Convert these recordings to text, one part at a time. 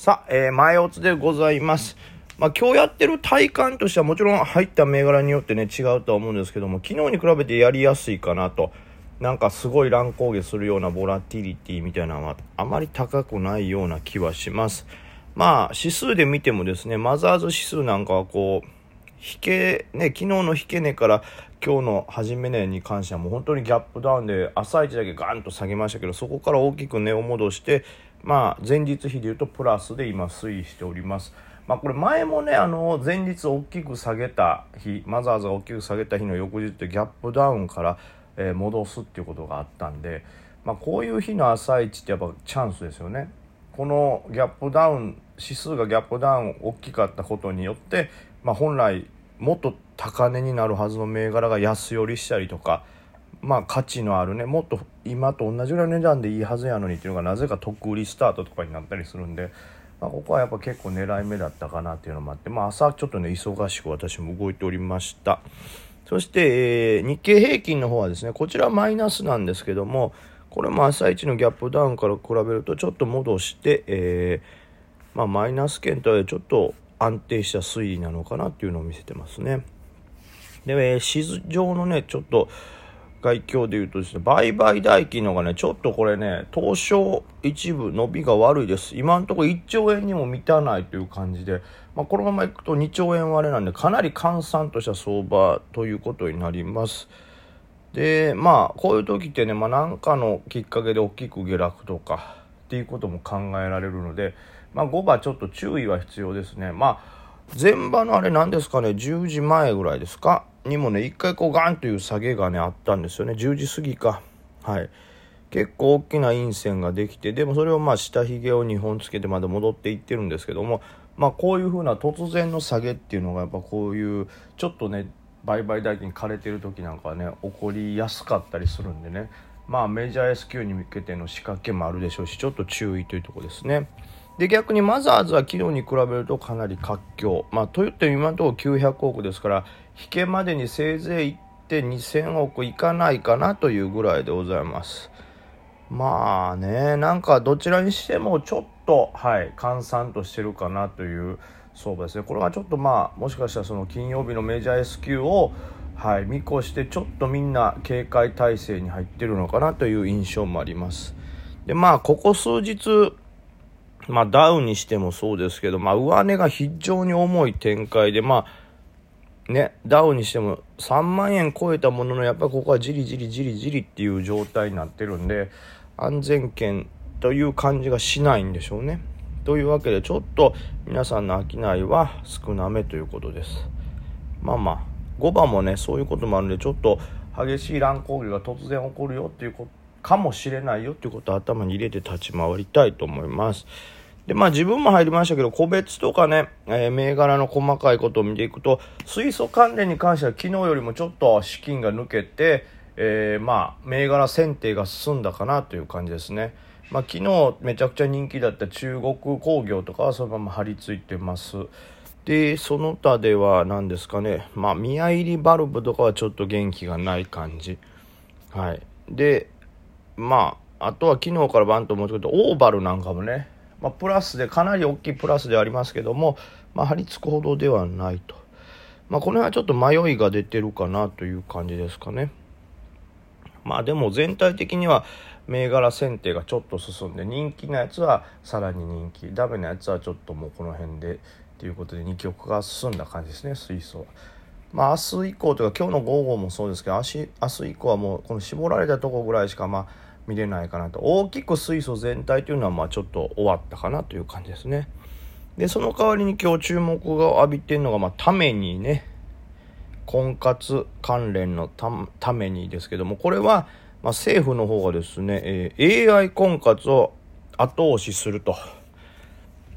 さあ、えー、前オツでございます。まあ、今日やってる体感としてはもちろん入った銘柄によってね、違うとは思うんですけども、昨日に比べてやりやすいかなと。なんかすごい乱高下するようなボラティリティみたいなのはあまり高くないような気はします。まあ、指数で見てもですね、マザーズ指数なんかはこう、引け、ね、昨日の引け値から今日の始め値に関してはもう本当にギャップダウンで朝一だけガーンと下げましたけどそこから大きく値を戻してまあ前日比でいうとプラスで今推移しております。まあ、これ前もねあの前日大きく下げた日マザーズが大きく下げた日の翌日ってギャップダウンから、え戻すっていうことがあったんで、まあ、こういう日の朝一ってやっぱチャンスですよね。このギャップダウン指数がギャップダウン大きかったことによってまあ、本来もっと高値になるはずの銘柄が安寄りしたりとか、まあ、価値のあるねもっと今と同じぐらいの値段でいいはずやのにっていうのがなぜか得売りスタートとかになったりするんで、まあ、ここはやっぱ結構狙い目だったかなっていうのもあって、まあ、朝ちょっとね忙しく私も動いておりましたそして、えー、日経平均の方はですねこちらマイナスなんですけどもこれも朝一のギャップダウンから比べるとちょっと戻して、えーまあ、マイナス圏とはちょっと安定した推移なのかなっていうのを見せてますね。で、えー、市場のね、ちょっと外況で言うとですね、売買代金のがね、ちょっとこれね、東証一部伸びが悪いです。今のところ1兆円にも満たないという感じで、まあ、このままいくと2兆円割れなんで、かなり閑散とした相場ということになります。で、まあ、こういう時ってね、まあ、なんかのきっかけで大きく下落とかっていうことも考えられるので、まあ、5番ちょっと注意は必要ですね。まあ前場のあれ何ですかね10時前ぐらいですかにもね一回こうガンという下げがねあったんですよね。10時過ぎか。はい。結構大きな陰線ができてでもそれをまあ下髭を2本つけてまで戻っていってるんですけどもまあこういうふうな突然の下げっていうのがやっぱこういうちょっとね売買代金枯れてる時なんかはね起こりやすかったりするんでね。まあメジャー S q に向けての仕掛けもあるでしょうしちょっと注意というとこですね。で逆にマザーズは昨日に比べるとかなり活況。まあと言っても今のところ900億ですから引けまでにせいぜい1って2000億いかないかなというぐらいでございます。まあねなんかどちらにしてもちょっとはい閑散としてるかなという相場ですね。これはちょっとまあもしかしたらその金曜日のメジャー S q をはい見越してちょっとみんな警戒態勢に入ってるのかなという印象もあります。でまあここ数日まあ、ダウンにしてもそうですけど、まあ、上値が非常に重い展開で、まあ、ね、ダウンにしても3万円超えたものの、やっぱりここはじりじりじりじりっていう状態になってるんで、安全圏という感じがしないんでしょうね。というわけで、ちょっと皆さんの商いは少なめということです。まあまあ、5番もね、そういうこともあるんで、ちょっと激しい乱高下が突然起こるよっていうことかもしれないよっていうことを頭に入れて立ち回りたいと思います。で、まあ自分も入りましたけど、個別とかね、えー、銘柄の細かいことを見ていくと、水素関連に関しては昨日よりもちょっと資金が抜けて、えー、まあ銘柄選定が進んだかなという感じですね。まあ昨日めちゃくちゃ人気だった中国工業とかはそのまま張り付いてます。で、その他では何ですかね、まあ宮入りバルブとかはちょっと元気がない感じ。はい。で、まあ、あとは昨日からバンと思うけど、オーバルなんかもね、まあ、プラスで、かなり大きいプラスではありますけども、まあ、張り付くほどではないと。まあ、この辺はちょっと迷いが出てるかなという感じですかね。まあでも全体的には銘柄選定がちょっと進んで人気なやつはさらに人気ダメなやつはちょっともうこの辺でということで2曲が進んだ感じですね水素は。まあ明日以降というか今日の午後もそうですけど明日以降はもうこの絞られたとこぐらいしかまあ見れないかなと。大きく水素全体というのはまあちょっと終わったかなという感じですね。でその代わりに今日注目が浴びてるのがまあためにね婚活関連のためにですけどもこれはまあ政府の方がですね、えー、AI 婚活を後押しすると。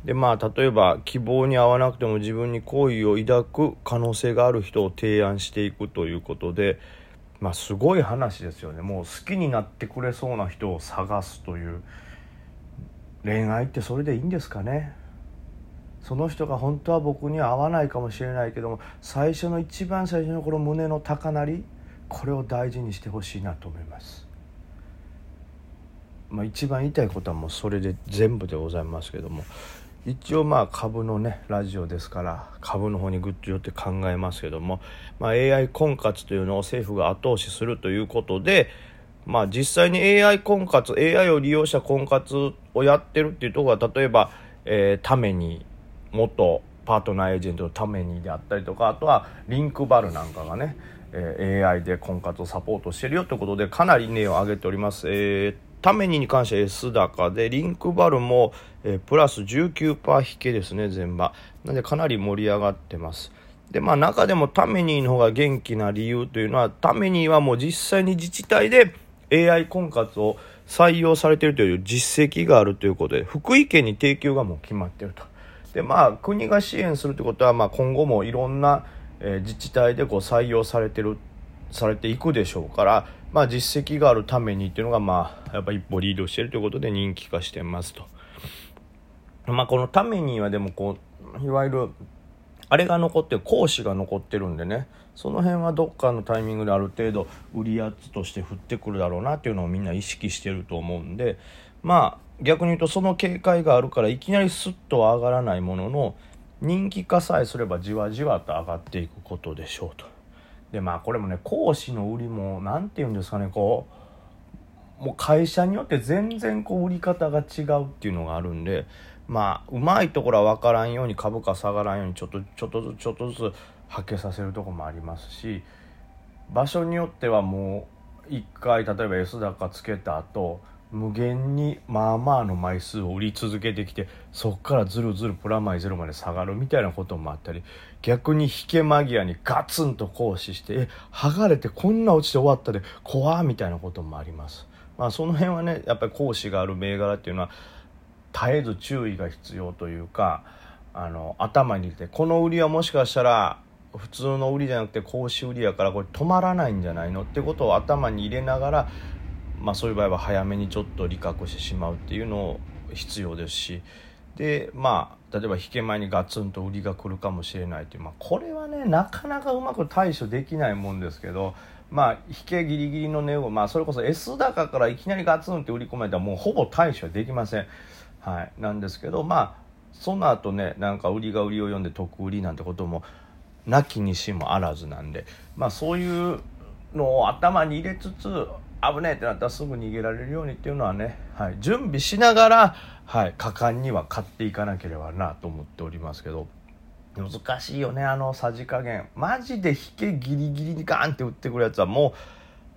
でまあ例えば希望に合わなくても自分に好意を抱く可能性がある人を提案していくということでまあすごい話ですよね。もう好きになってくれそうな人を探すという。恋愛ってそれでいいんですかね。その人が本当は僕には合わないかもしれないけども最初の一番最初のこの胸の高鳴りこれを大事にしてほしいなと思います。まあ、一番言いたいことはもうそれで全部でございますけども。一応まあ株のねラジオですから株の方にグッと寄って考えますけども、まあ、AI 婚活というのを政府が後押しするということで、まあ、実際に AI 婚活 AI を利用した婚活をやってるっていうところは例えば、えー、ために元パートナーエージェントのためにであったりとかあとはリンクバルなんかがね、えー、AI で婚活をサポートしてるよということでかなり値を上げております。えーためにに関しては S 高で、リンクバルも、えー、プラス19%引けですね、全場。なんでかなり盛り上がってます。で、まあ中でもタメニーの方が元気な理由というのは、タメニーはもう実際に自治体で AI 婚活を採用されているという実績があるということで、福井県に提供がもう決まっていると。で、まあ国が支援するということは、まあ今後もいろんな、えー、自治体でこう採用されてる、されていくでしょうから、まあ、実績があるためにっていうのが、まあ、やっぱ一歩リードしているということで人気化してますと。まあ、このためにはでもこういわゆるあれが残って講師が残ってるんでねその辺はどっかのタイミングである程度売り圧として降ってくるだろうなっていうのをみんな意識してると思うんでまあ逆に言うとその警戒があるからいきなりスッとは上がらないものの人気化さえすればじわじわと上がっていくことでしょうと。でまあこれもね講師の売りも何て言うんですかねこうもう会社によって全然こう売り方が違うっていうのがあるんでまあうまいところは分からんように株価下がらんようにちょっとちょっとずつちょっとずつはけさせるとこもありますし場所によってはもう一回例えば S 高つけた後無限にまあまあの枚数を売り続けてきてそっからずるずるプラマイゼロまで下がるみたいなこともあったり逆に引け間際にガツンと行使してえ剥がれてこんな落ちて終わったで怖みたいなこともあります。まあ、その辺はねやっぱり講師がある銘柄っていうのは絶えず注意が必要というかあの頭に入れてこの売りはもしかしたら普通の売りじゃなくて講師売りやからこれ止まらないんじゃないのってことを頭に入れながらまあ、そういう場合は早めにちょっと理覚してしまうっていうのを必要ですしでまあ例えば引け前にガツンと売りが来るかもしれないという、まあ、これはねなかなかうまく対処できないもんですけどまあ引けギリギリの値を、まあ、それこそ S 高からいきなりガツンって売り込まれたらもうほぼ対処はできません。はい、なんですけどまあその後ねなんか売りが売りを読んで得売りなんてこともなきにしもあらずなんでまあそういうのを頭に入れつつ危ねえってなったらすぐ逃げられるようにっていうのはね、はい、準備しながら、はい、果敢には買っていかなければなと思っておりますけど。難しいよねあのさじ加減。マジで引けギリギリにガーンって打ってくるやつはもう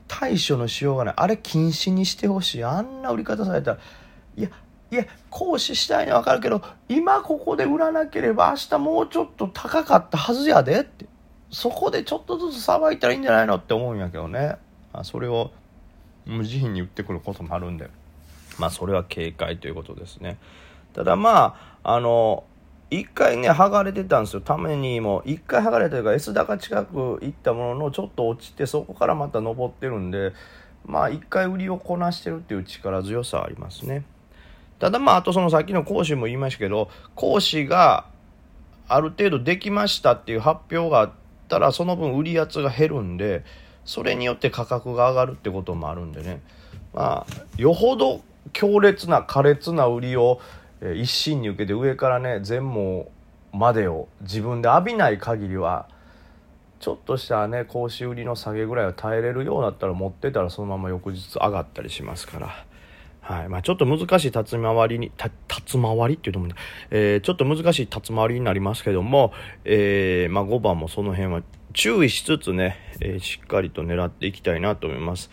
対処のしようがない。あれ禁止にしてほしい。あんな売り方されたら。いやいや行使したいのは分かるけど今ここで売らなければ明日もうちょっと高かったはずやでって。そこでちょっとずつさばいたらいいんじゃないのって思うんやけどね。それを無慈悲に言ってくることもあるんでまあそれは警戒ということですね。ただまああの一回ね剥がれてたんですよ。ためにも一回剥がれたというか S 高近く行ったもののちょっと落ちてそこからまた登ってるんでまあ一回売りをこなしてるっていう力強さありますね。ただまああとそのさっきの講師も言いましたけど講師がある程度できましたっていう発表があったらその分売り圧が減るんでそれによって価格が上がるってこともあるんでねまあよほど強烈な苛烈な売りを、一心に受けて上からね全網までを自分で浴びない限りはちょっとしたね格子売りの下げぐらいは耐えれるようだったら持ってたらそのまま翌日上がったりしますから。はいまあ、ちょっと難しい立つ回りに、立つ回りっていうと思うんだ、えー、ちょっと難しい立つ回りになりますけども、えー、まあ、5番もその辺は注意しつつね、えー、しっかりと狙っていきたいなと思います。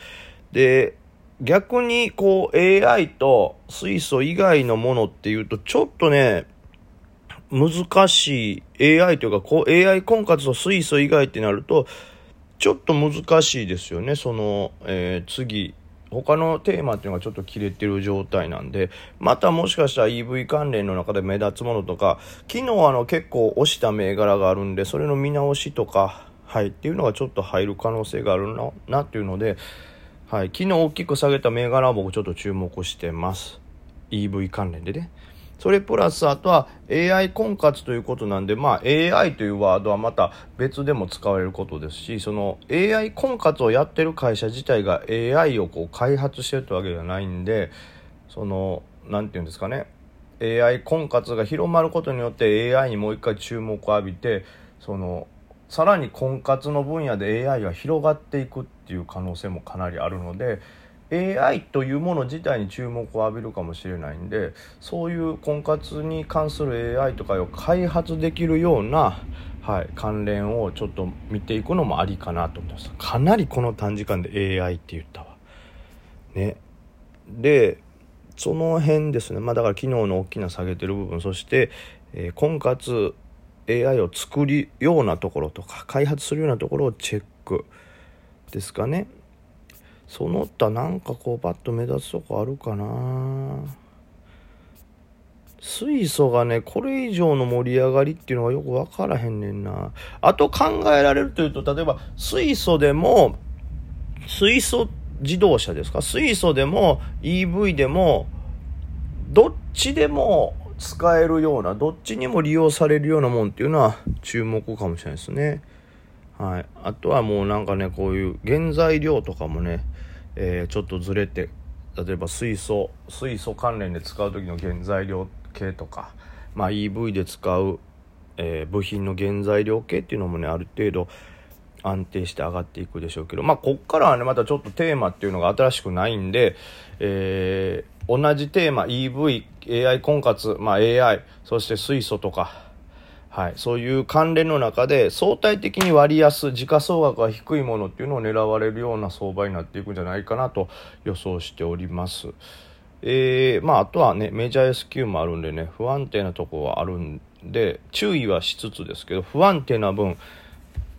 で、逆にこう AI と水素以外のものっていうとちょっとね、難しい AI というかこう AI 婚活と水素以外ってなるとちょっと難しいですよね。その、えー、次、他のテーマっていうのがちょっと切れてる状態なんで、またもしかしたら EV 関連の中で目立つものとか、昨日あの結構押した銘柄があるんで、それの見直しとか、はい、っていうのがちょっと入る可能性があるななっていうので、はい、昨日大きく下げた銘柄は僕ちょっと注目してます。EV 関連でね。それプラスあとは AI 婚活ということなんで、まあ、AI というワードはまた別でも使われることですしその AI 婚活をやってる会社自体が AI をこう開発してるってわけではないんでその何て言うんですかね。AI 婚活が広まることによって AI にもう一回注目を浴びてそのさらに婚活の分野で AI が広がっていくっていう可能性もかなりあるので AI というもの自体に注目を浴びるかもしれないんでそういう婚活に関する AI とかを開発できるような、はい、関連をちょっと見ていくのもありかなと思います。かなりこの短時間で AI って言ったわ。ね。でその辺ですね。まあだから昨日の大きな下げてる部分そして、えー、婚活 AI を作るようなところとか開発するようなところをチェック。ですかね。その他なんかこうパッと目立つとこあるかな。水素がね、これ以上の盛り上がりっていうのがよくわからへんねんな。あと考えられるというと、例えば水素でも、水素自動車ですか？水素でも EV でも、どっちでも使えるような、どっちにも利用されるようなもんっていうのは注目かもしれないですね。はい。あとはもうなんかね、こういう原材料とかもね、えー、ちょっとずれて、例えば水素、水素関連で使う時の原材料系とか、まあ、EV で使う、えー、部品の原材料系っていうのもね、ある程度安定して上がっていくでしょうけど、まあ、こっからはね、またちょっとテーマっていうのが新しくないんで、えー、同じテーマ、EV、AI 婚活、まあ、AI、そして水素とか、はい、そういう関連の中で相対的に割安、時価総額が低いものっていうのを狙われるような相場になっていくんじゃないかなと予想しております。えー、まあ、あとはね、メジャー S q もあるんでね、不安定なとこはあるんで、注意はしつつですけど、不安定な分、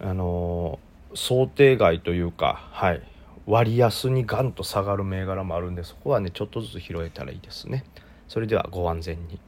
あのー、想定外というか、はい、割安にガンと下がる銘柄もあるんで、そこはね、ちょっとずつ拾えたらいいですね。それではご安全に。